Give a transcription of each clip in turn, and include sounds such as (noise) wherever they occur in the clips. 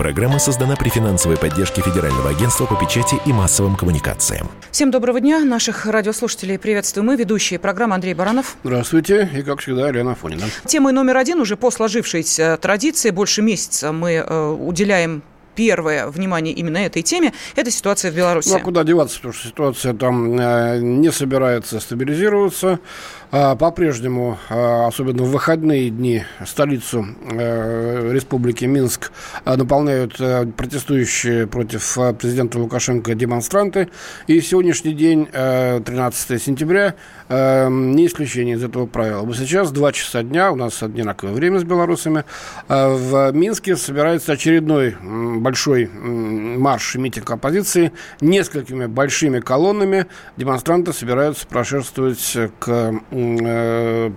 Программа создана при финансовой поддержке Федерального агентства по печати и массовым коммуникациям. Всем доброго дня. Наших радиослушателей приветствуем мы, ведущие программы Андрей Баранов. Здравствуйте. И, как всегда, Елена Фонина. Темой номер один уже по сложившейся традиции. Больше месяца мы э, уделяем первое внимание именно этой теме, это ситуация в Беларуси. Ну, а куда деваться, потому что ситуация там э, не собирается стабилизироваться. А, по-прежнему, а, особенно в выходные дни, столицу э, Республики Минск а, наполняют э, протестующие против президента Лукашенко демонстранты. И сегодняшний день, 13 сентября, не исключение из этого правила. Вот сейчас 2 часа дня, у нас одинаковое время с белорусами, в Минске собирается очередной большой марш и митинг оппозиции. Несколькими большими колоннами демонстранты собираются прошествовать к Э,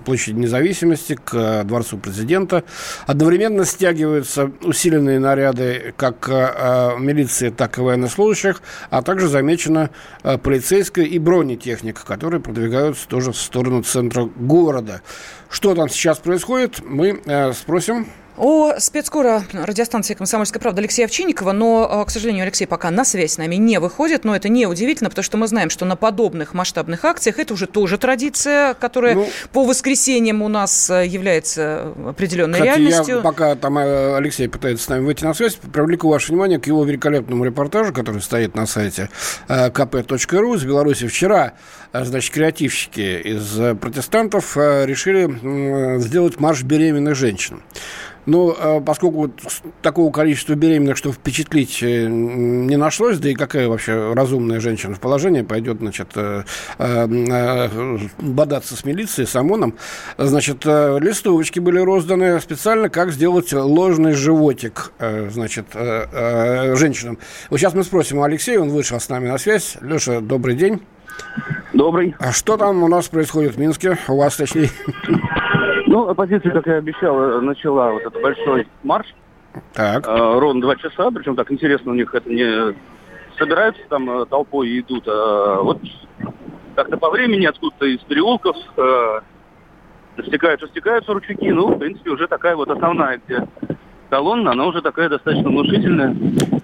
площади независимости, к Дворцу президента. Одновременно стягиваются усиленные наряды как э, милиции, так и военнослужащих, а также замечена э, полицейская и бронетехника, которые продвигаются тоже в сторону центра города. Что там сейчас происходит, мы спросим о спецкора радиостанции «Комсомольская правда» Алексея Овчинникова, но, э, к сожалению, Алексей пока на связь с нами не выходит, но это не удивительно, потому что мы знаем, что на подобных масштабных акциях это уже тоже традиция, которая ну, по воскресеньям у нас э, является определенной кстати, реальностью. Я, пока там э, Алексей пытается с нами выйти на связь, привлеку ваше внимание к его великолепному репортажу, который стоит на сайте kp.ru с Беларуси. Вчера, значит, креативщики из протестантов решили сделать марш беременных женщин. Ну, а поскольку такого количества беременных, что впечатлить э, не нашлось, да и какая вообще разумная женщина в положении пойдет, значит, э, э, бодаться с милицией, с ОМОНом, значит, листовочки были розданы специально, как сделать ложный животик, значит, женщинам. Вот сейчас мы спросим у Алексея, он вышел с нами на связь. Леша, добрый день. Добрый. А что там у нас происходит в Минске? У вас, точнее? Ну, оппозиция, как я обещал, начала вот этот большой марш. Так. Э, ровно два часа, причем так интересно у них это не собираются там э, толпой и идут. А вот как-то по времени откуда-то из переулков э, стекаются, стекаются ручейки. Ну, в принципе, уже такая вот основная, где колонна, она уже такая достаточно внушительная.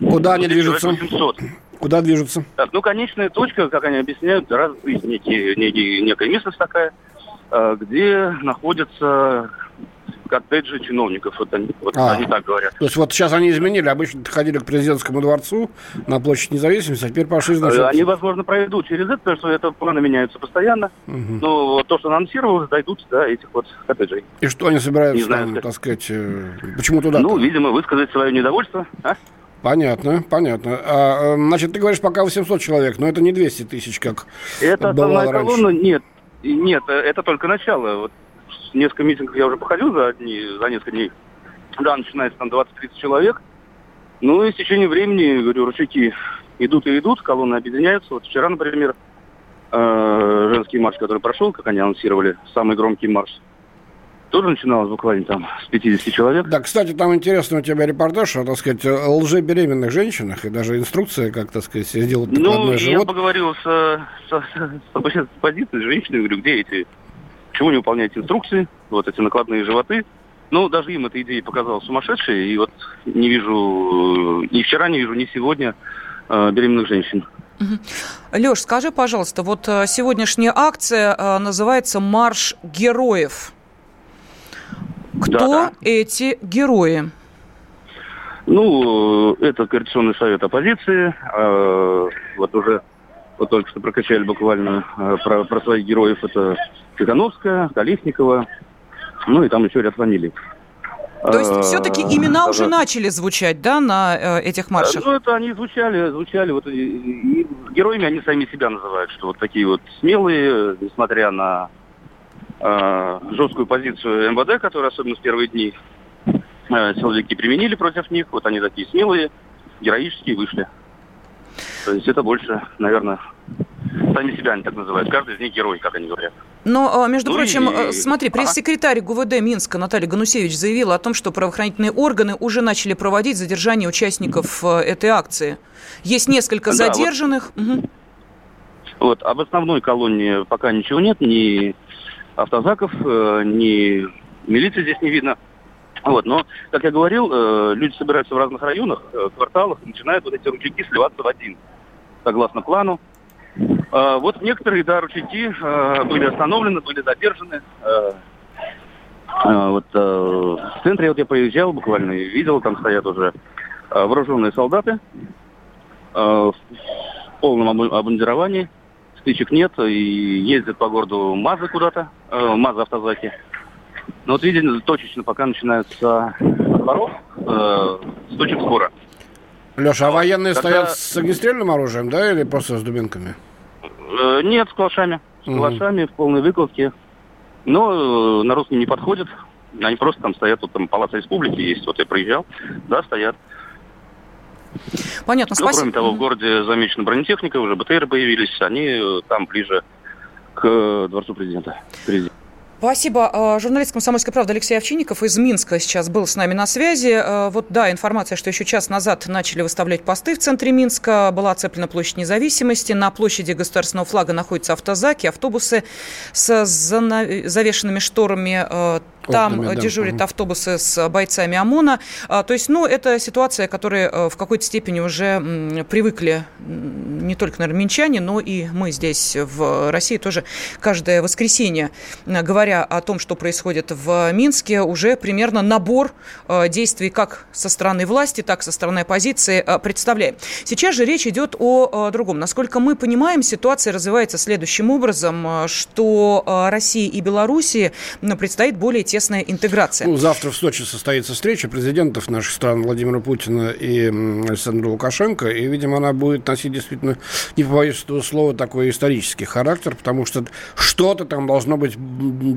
Куда они движутся? 800. Куда движутся? Так, ну, конечная точка, как они объясняют, раз, некий, некий, некая местность такая – Э, где находятся коттеджи чиновников. Вот они, вот а, они так говорят. То есть вот сейчас они изменили. Обычно ходили к президентскому дворцу на площадь независимости, а теперь пошли, значит... Они, возможно, пройдут через это, потому что это планы меняются постоянно. Угу. Но то, что анонсировалось, дойдут до этих вот коттеджей. И что они собираются, Не знаю, там, так сказать, э, почему туда? Ну, видимо, высказать свое недовольство. А? Понятно, понятно. А, э, значит, ты говоришь, пока 800 человек, но это не 200 тысяч, как Это основная колонна, нет, нет, э, это только начало. Вот несколько митингов я уже походил за, дни, за несколько дней. Да, начинается там 20-30 человек. Ну и в течение времени, говорю, ручейки идут и идут, колонны объединяются. Вот вчера, например, э, женский марш, который прошел, как они анонсировали, самый громкий марш, тоже начиналось буквально там с 50 человек. Да, кстати, там интересный у тебя репортаж о, так сказать, лжебеременных женщинах и даже инструкция, как, так сказать, сделать Ну, я поговорил с, с, с, с позицией женщины, говорю, где эти, почему не выполняете инструкции, вот эти накладные животы. Ну, даже им эта идея показалась сумасшедшей, и вот не вижу, ни вчера не вижу, ни сегодня э, беременных женщин. Леш, скажи, пожалуйста, вот э, сегодняшняя акция э, называется «Марш героев». Кто да, да. эти герои? Ну, это Координационный совет оппозиции. А, вот уже вот только что прокачали буквально а, про, про своих героев. Это Тихановская, Колесникова, ну и там еще ряд фамилий. То есть а, все-таки имена уже начали звучать, да, на э, этих маршах? Ну, это они звучали, звучали, вот и, и героями они сами себя называют, что вот такие вот смелые, несмотря на э, жесткую позицию МВД, которую особенно в первые дни э, силовики применили против них. Вот они такие смелые, героические вышли. То есть это больше, наверное, сами себя они так называют. Каждый из них герой, как они говорят. Но, а, между ну прочим, и... Э, смотри, пресс-секретарь ГУВД Минска Наталья Ганусевич заявила о том, что правоохранительные органы уже начали проводить задержание участников э, этой акции. Есть несколько задержанных. Да, вот. Угу. вот, об основной колонии пока ничего нет, ни автозаков, э, ни милиции здесь не видно. Вот, но, как я говорил, люди собираются в разных районах, кварталах, и начинают вот эти ручейки сливаться в один, согласно плану. А, вот некоторые, да, ручейки были остановлены, были задержаны. Вот в центре вот я проезжал буквально и видел, там стоят уже вооруженные солдаты в полном обмундировании. Стычек нет, и ездят по городу МАЗы куда-то, МАЗы автозаки. Но вот видите, точечно пока начинаются воров, стучек скоро. Леша, а военные Когда... стоят с огнестрельным оружием, да, или просто с дубинками? Э, нет, с калашами. С калашами в полной выкладке. Но э, на русским не подходят. Они просто там стоят, вот там Палац Республики есть, вот я проезжал, да, стоят. Понятно, ну, спасибо. Кроме того, в городе замечена бронетехника, уже БТР появились, они там ближе к Дворцу президента. президента. Спасибо. А, журналист «Комсомольской правды» Алексей Овчинников из Минска сейчас был с нами на связи. А, вот, да, информация, что еще час назад начали выставлять посты в центре Минска. Была оцеплена площадь независимости. На площади государственного флага находятся автозаки, автобусы с завешенными шторами. А, там Окнами, дежурят да. автобусы с бойцами ОМОНа. То есть, ну, это ситуация, которой в какой-то степени уже привыкли не только, наверное, минчане, но и мы здесь в России тоже каждое воскресенье говорим говоря о том, что происходит в Минске, уже примерно набор э, действий как со стороны власти, так со стороны оппозиции э, представляем. Сейчас же речь идет о э, другом. Насколько мы понимаем, ситуация развивается следующим образом, что России и Белоруссии предстоит более тесная интеграция. Ну, завтра в Сочи состоится встреча президентов наших стран Владимира Путина и Александра Лукашенко, и, видимо, она будет носить действительно, не побоюсь этого слова, такой исторический характер, потому что что-то там должно быть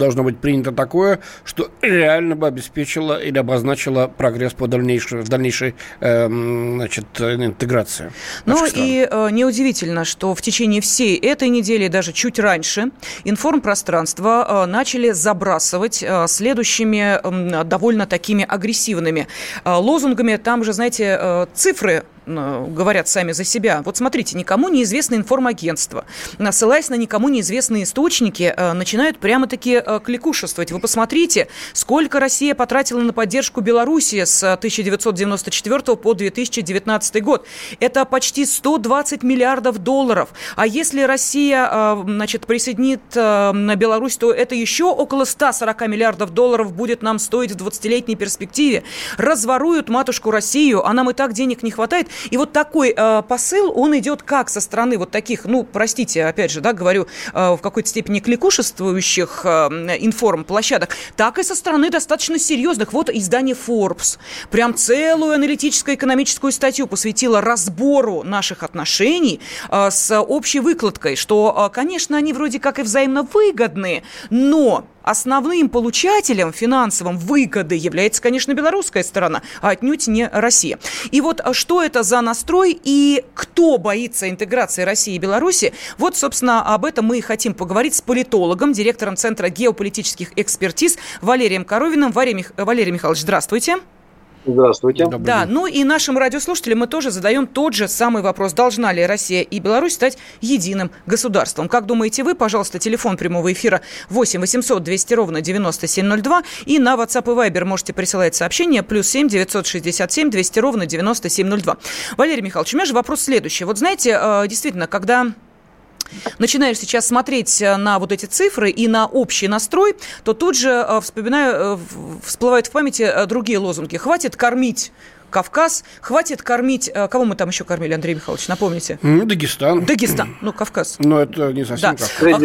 должно быть принято такое, что реально бы обеспечило или обозначило прогресс по дальнейшей, в дальнейшей э, значит, интеграции. Ну и э, неудивительно, что в течение всей этой недели, даже чуть раньше, информпространство э, начали забрасывать э, следующими э, довольно такими агрессивными э, лозунгами. Там же, знаете, э, цифры говорят сами за себя. Вот смотрите, никому неизвестное информагентство, ссылаясь на никому неизвестные источники, э, начинают прямо-таки э, кликушествовать. Вы посмотрите, сколько Россия потратила на поддержку Беларуси с 1994 по 2019 год. Это почти 120 миллиардов долларов. А если Россия э, значит, присоединит на Беларусь, то это еще около 140 миллиардов долларов будет нам стоить в 20-летней перспективе. Разворуют матушку Россию, а нам и так денег не хватает. И вот такой э, посыл, он идет как со стороны вот таких, ну, простите, опять же, да, говорю, э, в какой-то степени кликушествующих э, информплощадок, так и со стороны достаточно серьезных. Вот издание Forbes прям целую аналитическую экономическую статью посвятило разбору наших отношений э, с общей выкладкой, что, э, конечно, они вроде как и взаимно выгодны, но Основным получателем финансовым выгоды является, конечно, белорусская сторона, а отнюдь не Россия. И вот а, что это за настрой и кто боится интеграции России и Беларуси, вот, собственно, об этом мы и хотим поговорить с политологом, директором Центра геополитических экспертиз Валерием Коровиным. Валерий, Мих... Валерий Михайлович, здравствуйте. Здравствуйте. Добрый да, день. ну и нашим радиослушателям мы тоже задаем тот же самый вопрос. Должна ли Россия и Беларусь стать единым государством? Как думаете вы? Пожалуйста, телефон прямого эфира 8 800 200 ровно 9702. И на WhatsApp и Viber можете присылать сообщения плюс 7 967 200 ровно 9702. Валерий Михайлович, у меня же вопрос следующий. Вот знаете, э, действительно, когда начинаешь сейчас смотреть э, на вот эти цифры и на общий настрой, то тут же э, вспоминаю, э, всплывают в памяти другие лозунги. Хватит кормить Кавказ. Хватит кормить... Кого мы там еще кормили, Андрей Михайлович, напомните? Дагестан. Дагестан, ну, Кавказ. Но это не совсем да. Кавказ.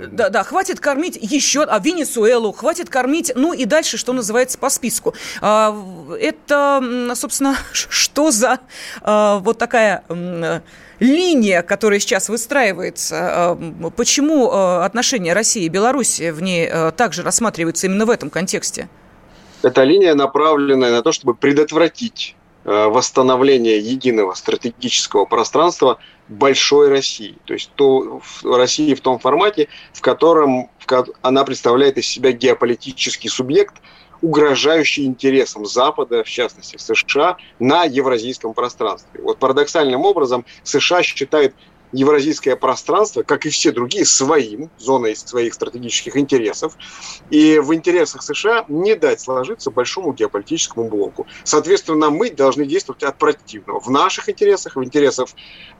А, да, да, хватит кормить еще... А Венесуэлу, хватит кормить... Ну, и дальше, что называется, по списку. А, это, собственно, (laughs) что за а, вот такая линия, которая сейчас выстраивается, э, почему э, отношения России и Беларуси в ней э, также рассматриваются именно в этом контексте? Эта линия направленная на то, чтобы предотвратить э, восстановления единого стратегического пространства большой России. То есть то, России в том формате, в котором она представляет из себя геополитический субъект, угрожающий интересам Запада, в частности США, на евразийском пространстве. Вот парадоксальным образом США считает евразийское пространство, как и все другие, своим, зоной своих стратегических интересов. И в интересах США не дать сложиться большому геополитическому блоку. Соответственно, мы должны действовать от противного. В наших интересах, в интересах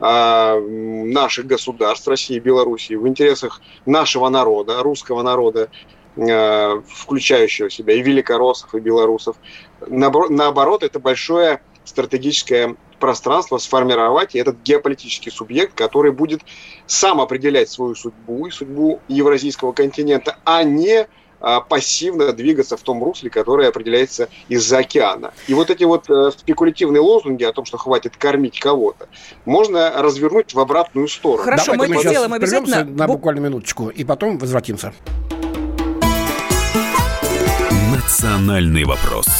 э, наших государств, России и Белоруссии, в интересах нашего народа, русского народа, э, включающего себя и великороссов, и белорусов. Наоборот, это большое стратегическое пространство сформировать, и этот геополитический субъект, который будет сам определять свою судьбу и судьбу евразийского континента, а не а, пассивно двигаться в том русле, которое определяется из-за океана. И вот эти вот э, спекулятивные лозунги о том, что хватит кормить кого-то, можно развернуть в обратную сторону. Хорошо, Давайте мы это сделаем обязательно. На буквально минуточку, и потом возвратимся. Национальный вопрос.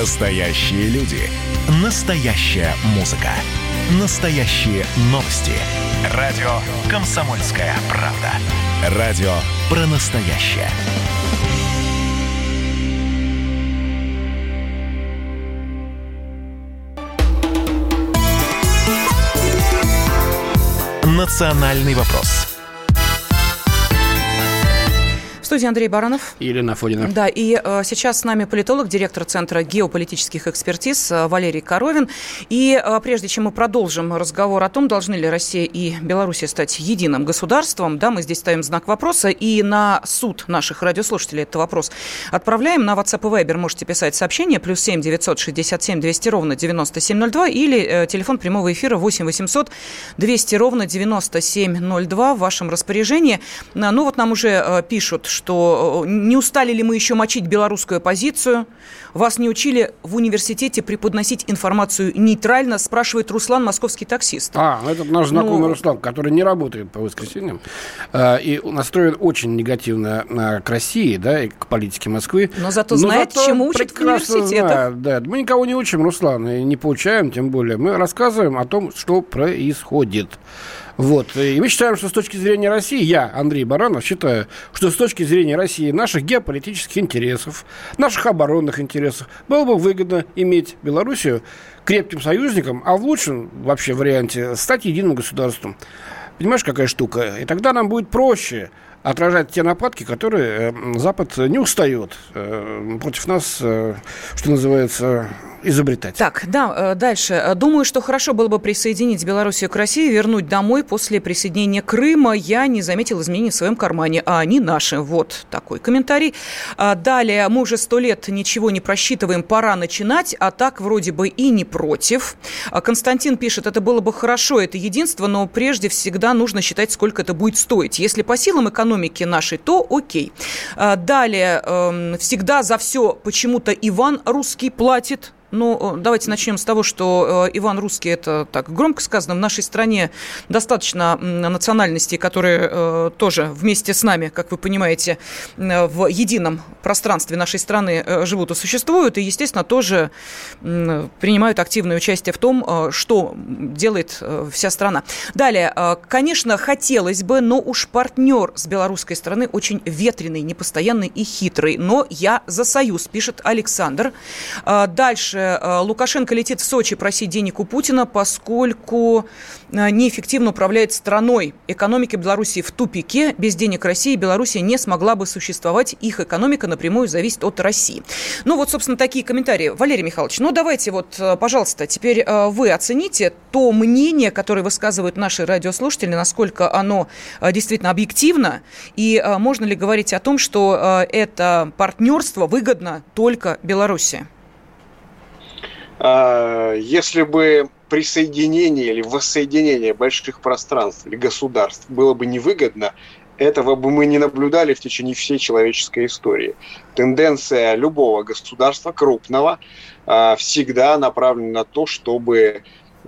Настоящие люди. Настоящая музыка. Настоящие новости. Радио «Комсомольская правда». Радио про настоящее. «Национальный вопрос» студии Андрей Баранов. И Елена Фодина. Да, и э, сейчас с нами политолог, директор Центра геополитических экспертиз э, Валерий Коровин. И э, прежде чем мы продолжим разговор о том, должны ли Россия и Белоруссия стать единым государством, да, мы здесь ставим знак вопроса, и на суд наших радиослушателей этот вопрос отправляем. На WhatsApp и Viber можете писать сообщение, плюс 7 967 200 ровно 9702, или э, телефон прямого эфира 8 800 200 ровно 9702 в вашем распоряжении. Ну вот нам уже э, пишут, что что э, не устали ли мы еще мочить белорусскую позицию? Вас не учили в университете преподносить информацию нейтрально, спрашивает Руслан, московский таксист. А, ну это наш знакомый ну, Руслан, который не работает по воскресеньям э, и настроен очень негативно э, к России, да, и к политике Москвы. Но зато Но знает, зато чему учат в университетах. Знает, да, мы никого не учим, Руслан, и не получаем, тем более. Мы рассказываем о том, что происходит. Вот. И мы считаем, что с точки зрения России, я, Андрей Баранов, считаю, что с точки зрения России наших геополитических интересов, наших оборонных интересов, было бы выгодно иметь Белоруссию крепким союзником, а в лучшем вообще варианте стать единым государством. Понимаешь, какая штука? И тогда нам будет проще отражать те нападки, которые э, Запад не устает э, против нас, э, что называется, изобретать. Так, да, дальше. Думаю, что хорошо было бы присоединить Белоруссию к России, вернуть домой после присоединения Крыма. Я не заметил изменений в своем кармане, а они наши. Вот такой комментарий. А, далее. Мы уже сто лет ничего не просчитываем, пора начинать, а так вроде бы и не против. А, Константин пишет, это было бы хорошо, это единство, но прежде всегда нужно считать, сколько это будет стоить. Если по силам экономики экономики нашей, то окей. А, далее, эм, всегда за все почему-то Иван русский платит. Ну, давайте начнем с того, что э, Иван Русский, это так громко сказано, в нашей стране достаточно национальностей, которые э, тоже вместе с нами, как вы понимаете, в едином пространстве нашей страны э, живут и существуют, и, естественно, тоже принимают активное участие в том, что делает вся страна. Далее, конечно, хотелось бы, но уж партнер с белорусской стороны очень ветреный, непостоянный и хитрый. Но я за союз, пишет Александр. Дальше Э, Лукашенко летит в Сочи просить денег у Путина, поскольку э, неэффективно управляет страной. Экономика Беларуси в тупике. Без денег России Белоруссия не смогла бы существовать. Их экономика напрямую зависит от России. Ну вот, собственно, такие комментарии. Валерий Михайлович, ну давайте вот, э, пожалуйста, теперь вы оцените то мнение, которое высказывают наши радиослушатели, насколько оно действительно объективно, и можно ли говорить о том, что это партнерство выгодно только Беларуси? А, если бы присоединение или воссоединение больших пространств или государств было бы невыгодно, этого бы мы не наблюдали в течение всей человеческой истории. Тенденция любого государства крупного а, всегда направлена на то, чтобы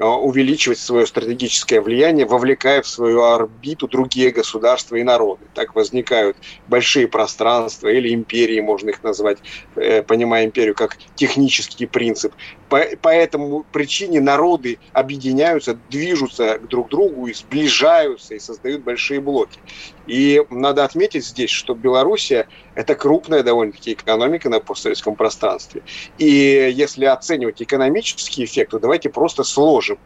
увеличивать свое стратегическое влияние, вовлекая в свою орбиту другие государства и народы. Так возникают большие пространства или империи, можно их назвать, э, понимая империю как технический принцип. По, по этому причине народы объединяются, движутся друг к другу и сближаются и создают большие блоки. И надо отметить здесь, что Белоруссия – это крупная довольно-таки экономика на постсоветском пространстве. И если оценивать экономический эффект, то давайте просто сложим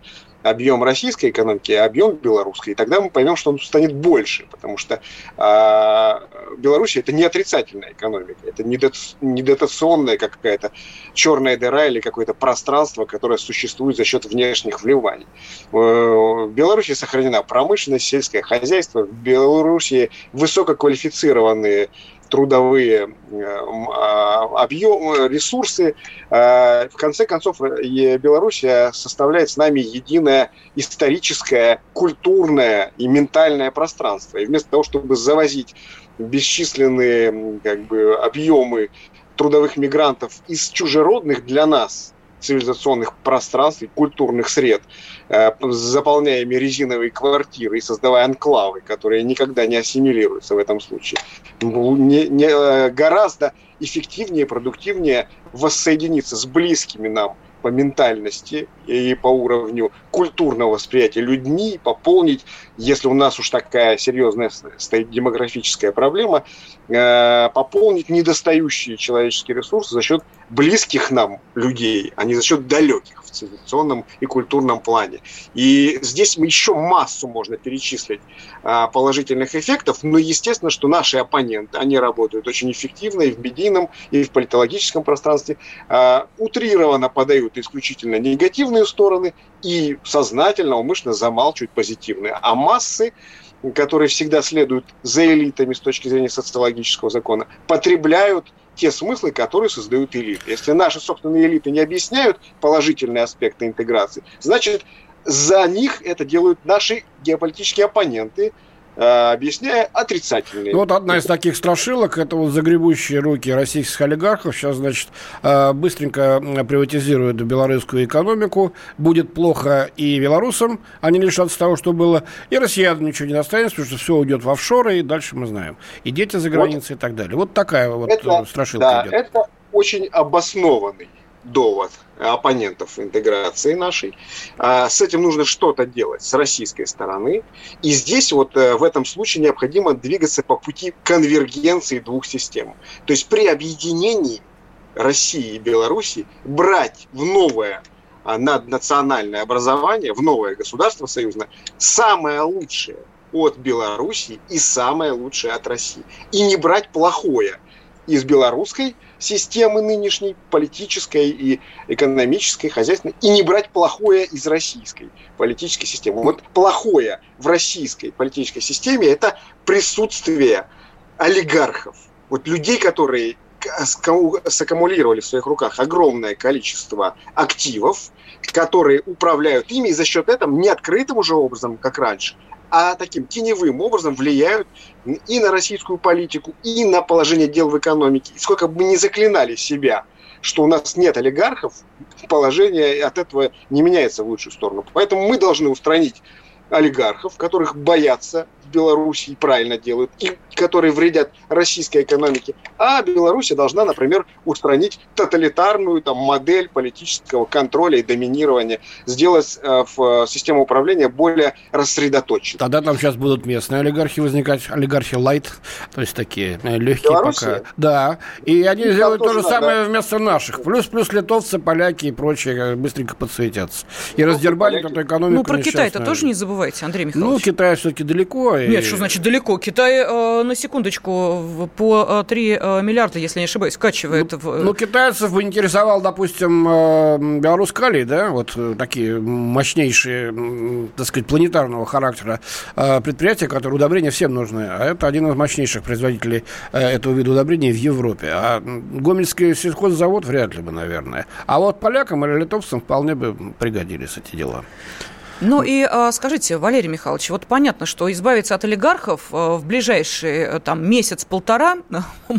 объем российской экономики и объем белорусской, и тогда мы поймем, что он станет больше, потому что э, Беларусь это не отрицательная экономика, это не, не дотационная какая-то черная дыра или какое-то пространство, которое существует за счет внешних вливаний. Э, в Беларуси сохранена промышленность, сельское хозяйство, в Беларуси высококвалифицированные трудовые э, а, объемы, ресурсы. Э, в конце концов, Белоруссия составляет с нами единое историческое, культурное и ментальное пространство. И вместо того, чтобы завозить бесчисленные как бы, объемы трудовых мигрантов из чужеродных для нас цивилизационных пространств и культурных сред, э, заполняя резиновые квартиры и создавая анклавы, которые никогда не ассимилируются в этом случае. Не, не, э, гораздо эффективнее, продуктивнее воссоединиться с близкими нам по ментальности и по уровню культурного восприятия людьми, пополнить, если у нас уж такая серьезная стоит демографическая проблема, э, пополнить недостающие человеческие ресурсы за счет близких нам людей, а не за счет далеких в цивилизационном и культурном плане. И здесь мы еще массу можно перечислить а, положительных эффектов, но естественно, что наши оппоненты, они работают очень эффективно и в медийном, и в политологическом пространстве, а, утрированно подают исключительно негативные стороны и сознательно, умышленно замалчивают позитивные. А массы которые всегда следуют за элитами с точки зрения социологического закона, потребляют те смыслы, которые создают элиты. Если наши собственные элиты не объясняют положительные аспекты интеграции, значит, за них это делают наши геополитические оппоненты – объясняя отрицательные. Вот одна из таких страшилок, это вот загребущие руки российских олигархов. Сейчас, значит, э, быстренько приватизируют белорусскую экономику. Будет плохо и белорусам, они лишатся того, что было. И россиянам ничего не останется, потому что все уйдет в офшоры, и дальше мы знаем. И дети за границей вот, и так далее. Вот такая вот это, страшилка да, идет. это очень обоснованный довод оппонентов интеграции нашей. А, с этим нужно что-то делать с российской стороны. И здесь вот э, в этом случае необходимо двигаться по пути конвергенции двух систем. То есть при объединении России и Беларуси брать в новое а, наднациональное образование, в новое государство союзное, самое лучшее от Беларуси и самое лучшее от России. И не брать плохое из белорусской системы нынешней, политической и экономической, хозяйственной, и не брать плохое из российской политической системы. Вот плохое в российской политической системе – это присутствие олигархов, вот людей, которые саккумулировали в своих руках огромное количество активов, которые управляют ими, и за счет этого не открытым уже образом, как раньше, а таким теневым образом влияют и на российскую политику, и на положение дел в экономике. И сколько бы мы ни заклинали себя, что у нас нет олигархов, положение от этого не меняется в лучшую сторону. Поэтому мы должны устранить олигархов, которых боятся Беларуси правильно делают, и которые вредят российской экономике. А Беларусь должна, например, устранить тоталитарную там, модель политического контроля и доминирования, сделать э, в систему управления более рассредоточенной. Тогда там сейчас будут местные олигархи возникать, олигархи лайт, то есть такие э, легкие Беларуси? пока. Да, и они и сделают то же самое да. вместо наших. Плюс-плюс литовцы, поляки и прочие э, быстренько подсуетятся. И раздербанят эту экономику Ну, про Китай-то тоже не забывайте, Андрей Михайлович. Ну, Китай все-таки далеко. Нет, что значит далеко? Китай, э, на секундочку, по 3 э, э, миллиарда, если не ошибаюсь, вкачивает. Ну, в... ну китайцев бы интересовал, допустим, э, Беларусь-Калий, да, вот э, такие мощнейшие, так сказать, планетарного характера э, предприятия, которые удобрения всем нужны. А это один из мощнейших производителей э, этого вида удобрений в Европе. А Гомельский сельхоззавод вряд ли бы, наверное. А вот полякам или литовцам вполне бы пригодились эти дела. Ну и а, скажите, Валерий Михайлович, вот понятно, что избавиться от олигархов а, в ближайший э, там месяц-полтора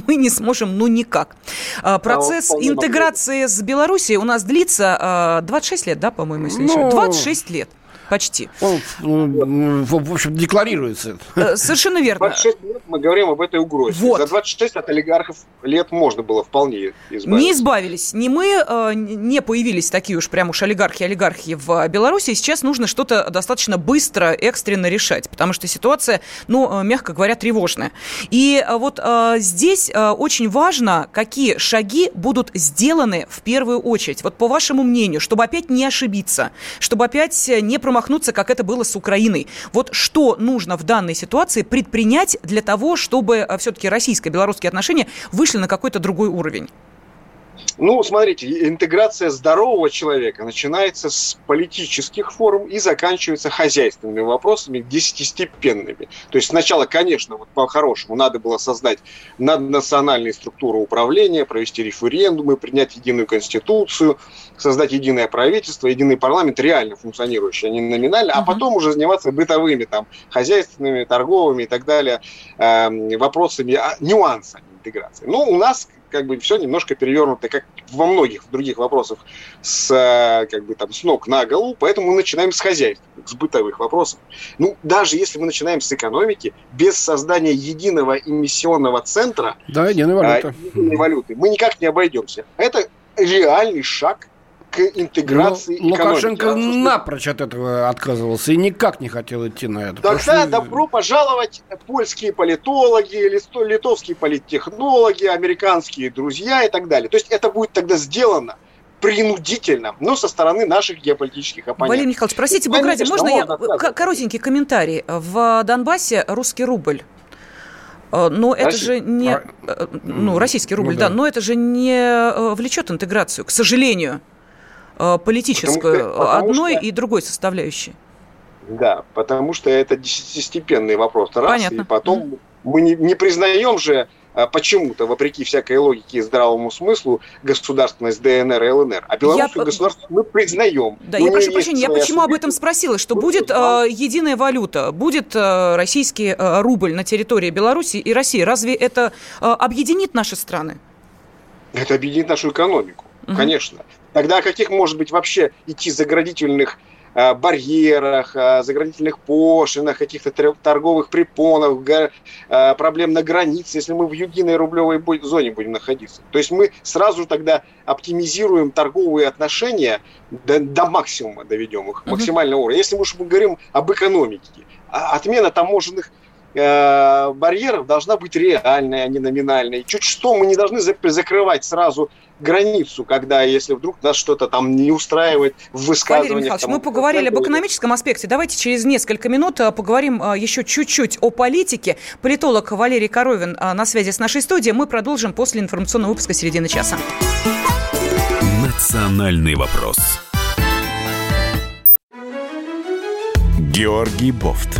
мы не сможем, ну никак. А, процесс интеграции с Белоруссией у нас длится 26 лет, да, по-моему, если ну, 26 лет. Почти. Он, ну, в общем, декларируется. Э, совершенно верно. 26 лет мы говорим об этой угрозе. Вот. За 26 от олигархов лет можно было вполне избавиться. Не избавились. Не мы, э, не появились такие уж прям уж олигархи-олигархи в Беларуси. Сейчас нужно что-то достаточно быстро, экстренно решать, потому что ситуация, ну, э, мягко говоря, тревожная. И вот здесь очень важно, какие шаги будут сделаны в первую очередь. Вот по вашему мнению, чтобы опять не ошибиться, чтобы опять не промахнуться промахнуться, как это было с Украиной. Вот что нужно в данной ситуации предпринять для того, чтобы э, все-таки российско-белорусские отношения вышли на какой-то другой уровень? Ну, смотрите, интеграция здорового человека начинается с политических форм и заканчивается хозяйственными вопросами, десятистепенными. То есть сначала, конечно, вот по-хорошему надо было создать наднациональные структуры управления, провести референдумы, принять единую конституцию, создать единое правительство, единый парламент, реально функционирующий, а не номинально, а потом уже заниматься бытовыми, там, хозяйственными, торговыми и так далее э, вопросами, а, нюансами интеграции. Ну, у нас как бы все немножко перевернуто, как во многих других вопросах, с, э, как бы, там, с ног на голову, поэтому мы начинаем с хозяйства, с бытовых вопросов. Ну, даже если мы начинаем с экономики, без создания единого эмиссионного центра, да, единой валюты. А, единой валюты мы никак не обойдемся. Это реальный шаг к интеграции Но Лукашенко экономики. напрочь от этого отказывался и никак не хотел идти на это. Тогда что... добро пожаловать польские политологи, литовские политтехнологи, американские друзья и так далее. То есть это будет тогда сделано принудительно, но со стороны наших геополитических оппонентов. Валерий Михайлович, простите, Буграде, можно я коротенький комментарий? В Донбассе русский рубль э, но это же не... Э, ну, российский рубль, ну, да. да, но это же не э, влечет интеграцию, к сожалению. Э, политическую, потому что, потому одной что... и другой составляющей. Да, потому что это десятистепенный вопрос. Раз, Понятно. И потом mm. мы не, не признаем же э, почему-то, вопреки всякой логике и здравому смыслу, государственность ДНР и ЛНР. А белорусскую я... государство мы признаем. Да, я прошу прощения, я почему об этом спросила, что будет э, единая валюта, будет э, российский э, рубль на территории Беларуси и России. Разве это э, объединит наши страны? Это объединит нашу экономику, угу. конечно. Тогда о каких может быть вообще идти заградительных э, барьерах, э, заградительных пошлинах, каких-то торговых препонах, э, проблем на границе, если мы в единой рублевой зоне будем находиться. То есть мы сразу тогда оптимизируем торговые отношения до, до максимума, доведем их, максимального уровня. Если мы уж говорим об экономике, а отмена таможенных барьеров должна быть реальной, а не номинальной. Чуть что мы не должны закрывать сразу границу, когда если вдруг нас что-то там не устраивает в высказываниях. Валерий Михайлович, мы поговорили об экономическом аспекте. Давайте через несколько минут а, поговорим а, еще чуть-чуть о политике. Политолог Валерий Коровин на связи с нашей студией. Мы продолжим после информационного выпуска середины часа. Национальный вопрос. Георгий Бофт.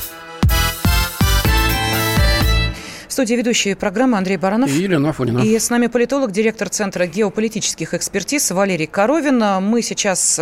В студии ведущие программы Андрей Баранов. И Елена Афонина. И с нами политолог, директор Центра геополитических экспертиз Валерий Коровин. Мы сейчас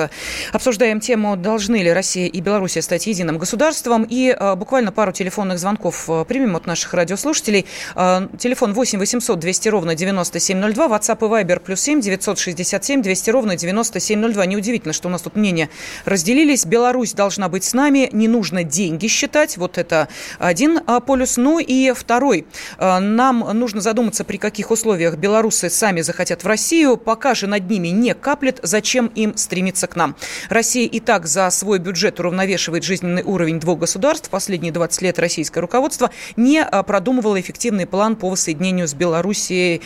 обсуждаем тему, должны ли Россия и Белоруссия стать единым государством. И а, буквально пару телефонных звонков а, примем от наших радиослушателей. Телефон 8 800 200 ровно 9702, WhatsApp и Viber плюс 7 967 200 ровно 9702. Неудивительно, что у нас тут мнения разделились. Беларусь должна быть с нами, не нужно деньги считать. Вот это один полюс. Ну и второй – Нам нужно задуматься, при каких условиях белорусы сами захотят в Россию. Пока же над ними не каплет, зачем им стремиться к нам. Россия и так за свой бюджет уравновешивает жизненный уровень двух государств. Последние 20 лет российское руководство не продумывало эффективный план по воссоединению с Белоруссией,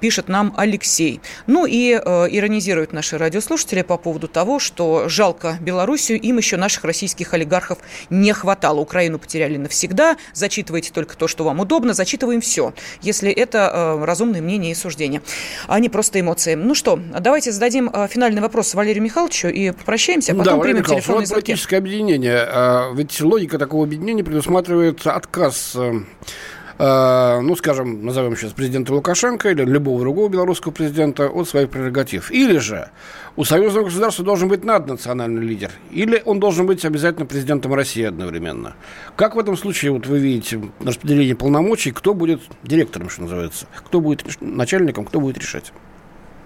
пишет нам Алексей. Ну и иронизируют наши радиослушатели по поводу того, что жалко Белоруссию, им еще наших российских олигархов не хватало. Украину потеряли навсегда, зачитывайте только то, что вам удобно, зачитываем все, если это э, разумное мнение и суждение, а не просто эмоции. Ну что, давайте зададим э, финальный вопрос Валерию Михайловичу и попрощаемся, а потом да, примем телефонный вот политическое объединение. А, ведь логика такого объединения предусматривает отказ э, ну, скажем, назовем сейчас президента Лукашенко или любого другого белорусского президента от своих прерогатив. Или же у союзного государства должен быть наднациональный лидер, или он должен быть обязательно президентом России одновременно. Как в этом случае вот вы видите распределение полномочий, кто будет директором, что называется, кто будет начальником, кто будет решать?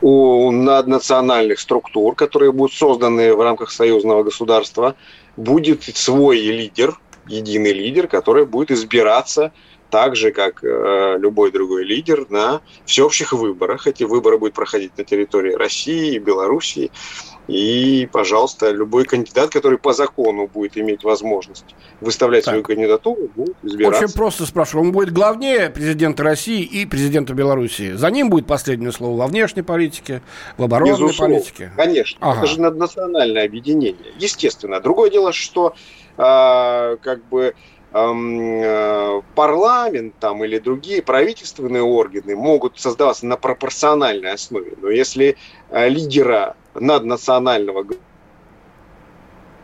у наднациональных структур, которые будут созданы в рамках союзного государства, будет свой лидер, единый лидер, который будет избираться так же, как э, любой другой лидер, на всеобщих выборах. Эти выборы будут проходить на территории России, Белоруссии. И, пожалуйста, любой кандидат, который по закону будет иметь возможность выставлять так. свою кандидатуру, будет избираться. Очень просто спрашиваю. Он будет главнее президента России и президента Белоруссии. За ним будет последнее слово во внешней политике, в оборонной Безусловно. политике. Конечно. Ага. Это же национальное объединение. Естественно. Другое дело, что э, как бы парламент там, или другие правительственные органы могут создаваться на пропорциональной основе. Но если э, лидера наднационального...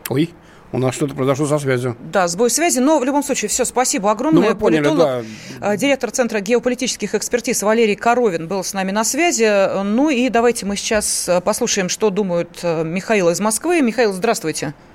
Ой, у нас что-то произошло со связью. Да, сбой связи, но в любом случае все, спасибо огромное. Ну, поняли, Политолог, да. Э, директор Центра геополитических экспертиз Валерий Коровин был с нами на связи. Ну и давайте мы сейчас послушаем, что думают Михаил из Москвы. Михаил, здравствуйте. А,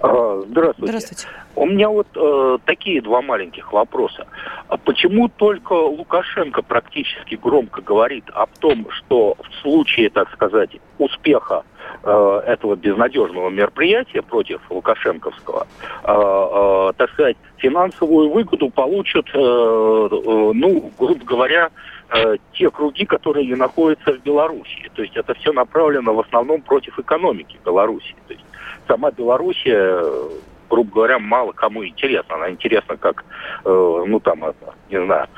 здравствуйте. Здравствуйте. У меня вот э, такие два маленьких вопроса. А почему только Лукашенко практически громко говорит о том, что в случае, так сказать, успеха э, этого безнадежного мероприятия против Лукашенковского, э, э, так сказать, финансовую выгоду получат, э, э, ну, грубо говоря, э, те круги, которые находятся в Беларуси. То есть это все направлено в основном против экономики Беларуси. То есть сама Белоруссия, грубо говоря, мало кому интересна. Она интересна как, э, ну там, это, не знаю,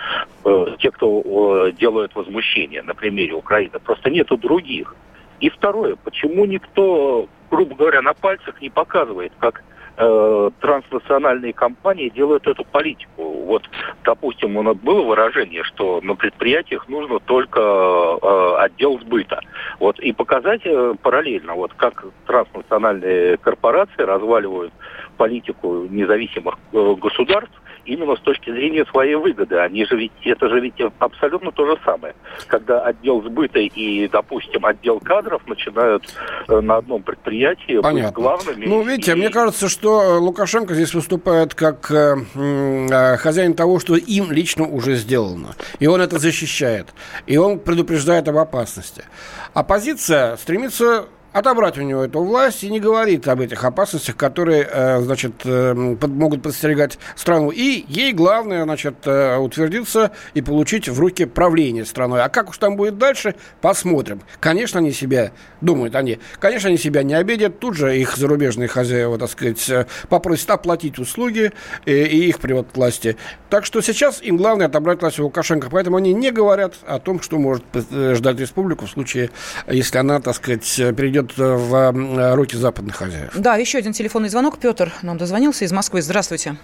э, те, кто э, делают возмущение на примере Украины. Просто нету других. И второе, почему никто, грубо говоря, на пальцах не показывает, как э, транснациональные компании делают эту политику. Вот, допустим, у нас было выражение, что на предприятиях нужно только э, отдел сбыта. Вот, и показать э, параллельно, вот как транснациональные корпорации разваливают политику независимых э, государств, именно с точки зрения своей выгоды. Они же ведь, это же ведь абсолютно то же самое. Когда отдел сбыта и, допустим, отдел кадров начинают э, на одном предприятии Понятно. быть главными. Ну, видите, и... мне кажется, что э, Лукашенко здесь выступает как э, хозяин того, что им лично уже сделано. И он это защищает. И он предупреждает об опасности. Оппозиция стремится отобрать у него эту власть и не говорит об этих опасностях, которые, э, значит, э, могут подстерегать страну. И ей главное, значит, э, утвердиться и получить в руки правление страной. А как уж там будет дальше, посмотрим. Конечно, они себя, думают они, конечно, они себя не обидят. Тут же их зарубежные хозяева, так сказать, попросят оплатить услуги и, и их привод к власти. Так что сейчас им главное отобрать власть у Лукашенко. Поэтому они не говорят о том, что может ждать республику в случае, если она, так сказать, перейдет идет э, в э, руки западных хозяев. Да, еще один телефонный звонок. Петр нам дозвонился из Москвы. Здравствуйте.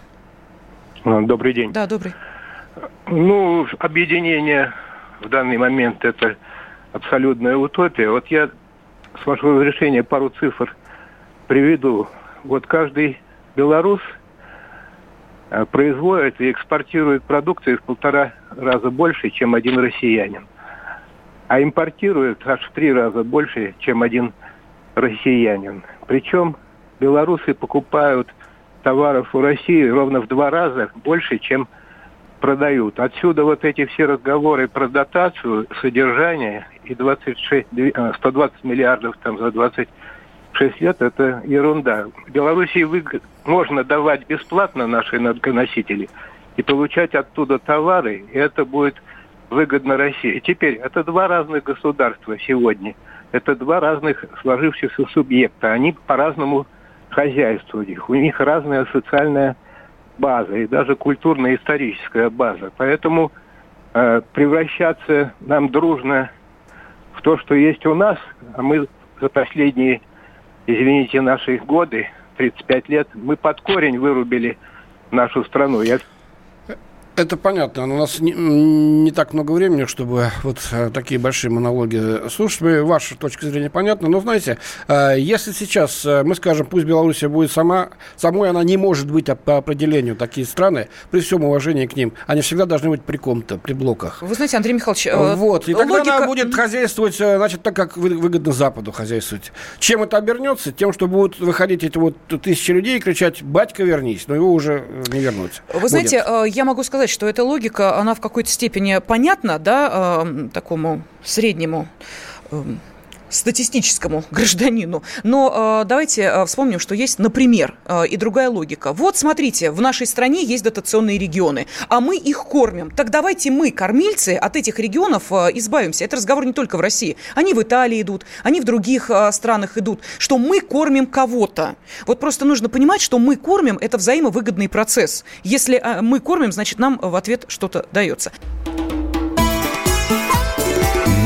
А, добрый день. Да, добрый. Ну, объединение в данный момент это абсолютная утопия. Вот я, с вашего разрешения, пару цифр приведу. Вот каждый белорус э, производит и экспортирует продукцию в полтора раза больше, чем один россиянин. А импортирует аж в три раза больше, чем один россиянин. Причем белорусы покупают товаров у России ровно в два раза больше, чем продают. Отсюда вот эти все разговоры про дотацию, содержание и 26, 120 э, миллиардов там за 26 лет – это ерунда. Белоруссии вы, можно давать бесплатно наши энергоносители и получать оттуда товары, и это будет выгодно России. Теперь, это два разных государства сегодня. Это два разных сложившихся субъекта. Они по-разному хозяйствуют. У них разная социальная база и даже культурно-историческая база. Поэтому э, превращаться нам дружно в то, что есть у нас, а мы за последние, извините, наши годы, 35 лет, мы под корень вырубили нашу страну. Я это понятно. Но у нас не, не так много времени, чтобы вот э, такие большие монологи слушать. Ваша точка зрения понятна. Но знаете, э, если сейчас э, мы скажем, пусть Белоруссия будет сама, самой она не может быть по определению такие страны, при всем уважении к ним, они всегда должны быть при ком-то, при блоках. Вы знаете, Андрей Михайлович, вот. И тогда логика... она будет хозяйствовать, значит, так, как выгодно Западу хозяйствовать. Чем это обернется? Тем, что будут выходить эти вот тысячи людей и кричать «Батька, вернись!» Но его уже не вернуть. Вы будет. знаете, я могу сказать, сказать, что эта логика, она в какой-то степени понятна, да, э, такому среднему э, статистическому (laughs) гражданину. Но э, давайте э, вспомним, что есть, например, э, и другая логика. Вот, смотрите, в нашей стране есть дотационные регионы, а мы их кормим. Так давайте мы, кормильцы, от этих регионов э, избавимся. Это разговор не только в России. Они в Италии идут, они в других э, странах идут, что мы кормим кого-то. Вот просто нужно понимать, что мы кормим – это взаимовыгодный процесс. Если э, мы кормим, значит, нам в ответ что-то дается.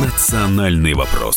Национальный вопрос.